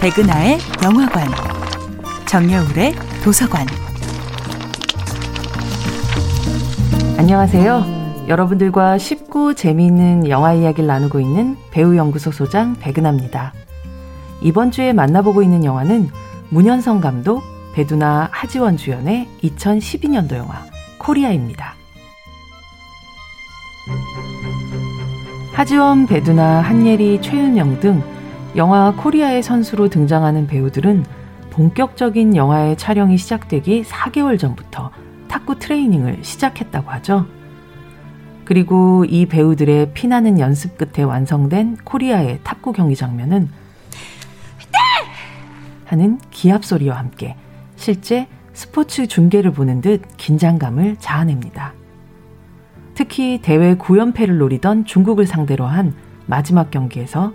백은하의 영화관, 정여울의 도서관. 안녕하세요. 여러분들과 쉽고 재미있는 영화 이야기를 나누고 있는 배우연구소 소장 백은하입니다. 이번 주에 만나보고 있는 영화는 문현성 감독, 배두나 하지원 주연의 2012년도 영화 코리아입니다. 하지원, 배두나, 한예리, 최윤영 등 영화 코리아의 선수로 등장하는 배우들은 본격적인 영화의 촬영이 시작되기 4개월 전부터 탁구 트레이닝을 시작했다고 하죠. 그리고 이 배우들의 피나는 연습 끝에 완성된 코리아의 탁구 경기 장면은 하는 기합 소리와 함께 실제 스포츠 중계를 보는 듯 긴장감을 자아냅니다. 특히 대회 9연패를 노리던 중국을 상대로 한 마지막 경기에서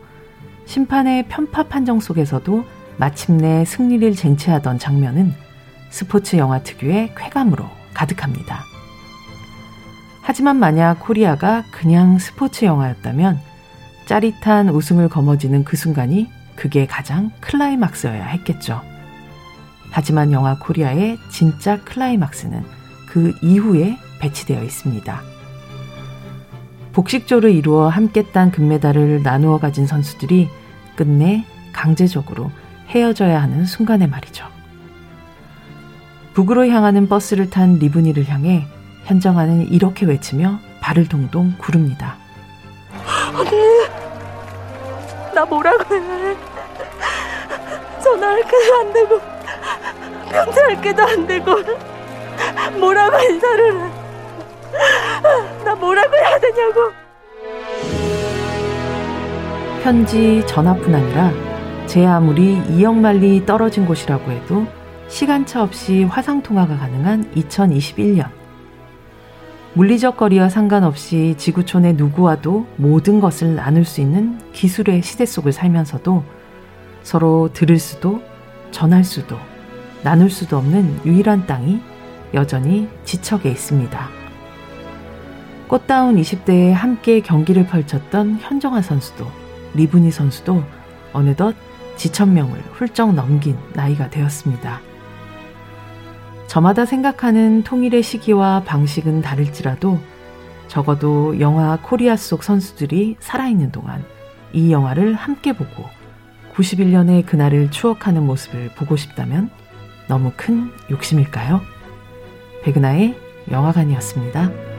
심판의 편파 판정 속에서도 마침내 승리를 쟁취하던 장면은 스포츠 영화 특유의 쾌감으로 가득합니다. 하지만 만약 코리아가 그냥 스포츠 영화였다면 짜릿한 우승을 거머쥐는 그 순간이 그게 가장 클라이막스여야 했겠죠. 하지만 영화 코리아의 진짜 클라이막스는 그 이후에 배치되어 있습니다. 복식조를 이루어 함께 딴 금메달을 나누어 가진 선수들이 끝내 강제적으로 헤어져야 하는 순간에 말이죠. 북으로 향하는 버스를 탄 리브니를 향해 현정아는 이렇게 외치며 발을 동동 구릅니다. 언니, 나 뭐라고 해? 전화할 게도 안 되고, 편지할 게도 안 되고, 뭐라고 인사를 해? 편지 전화뿐 아니라 제 아무리 2억 마리 떨어진 곳이라고 해도 시간차 없이 화상 통화가 가능한 2021년. 물리적 거리와 상관없이 지구촌의 누구와도 모든 것을 나눌 수 있는 기술의 시대 속을 살면서도 서로 들을 수도 전할 수도 나눌 수도 없는 유일한 땅이 여전히 지척에 있습니다. 꽃다운 20대에 함께 경기를 펼쳤던 현정아 선수도 리브니 선수도 어느덧 지천명을 훌쩍 넘긴 나이가 되었습니다. 저마다 생각하는 통일의 시기와 방식은 다를지라도 적어도 영화 코리아 속 선수들이 살아있는 동안 이 영화를 함께 보고 91년의 그날을 추억하는 모습을 보고 싶다면 너무 큰 욕심일까요? 백은하의 영화관이었습니다.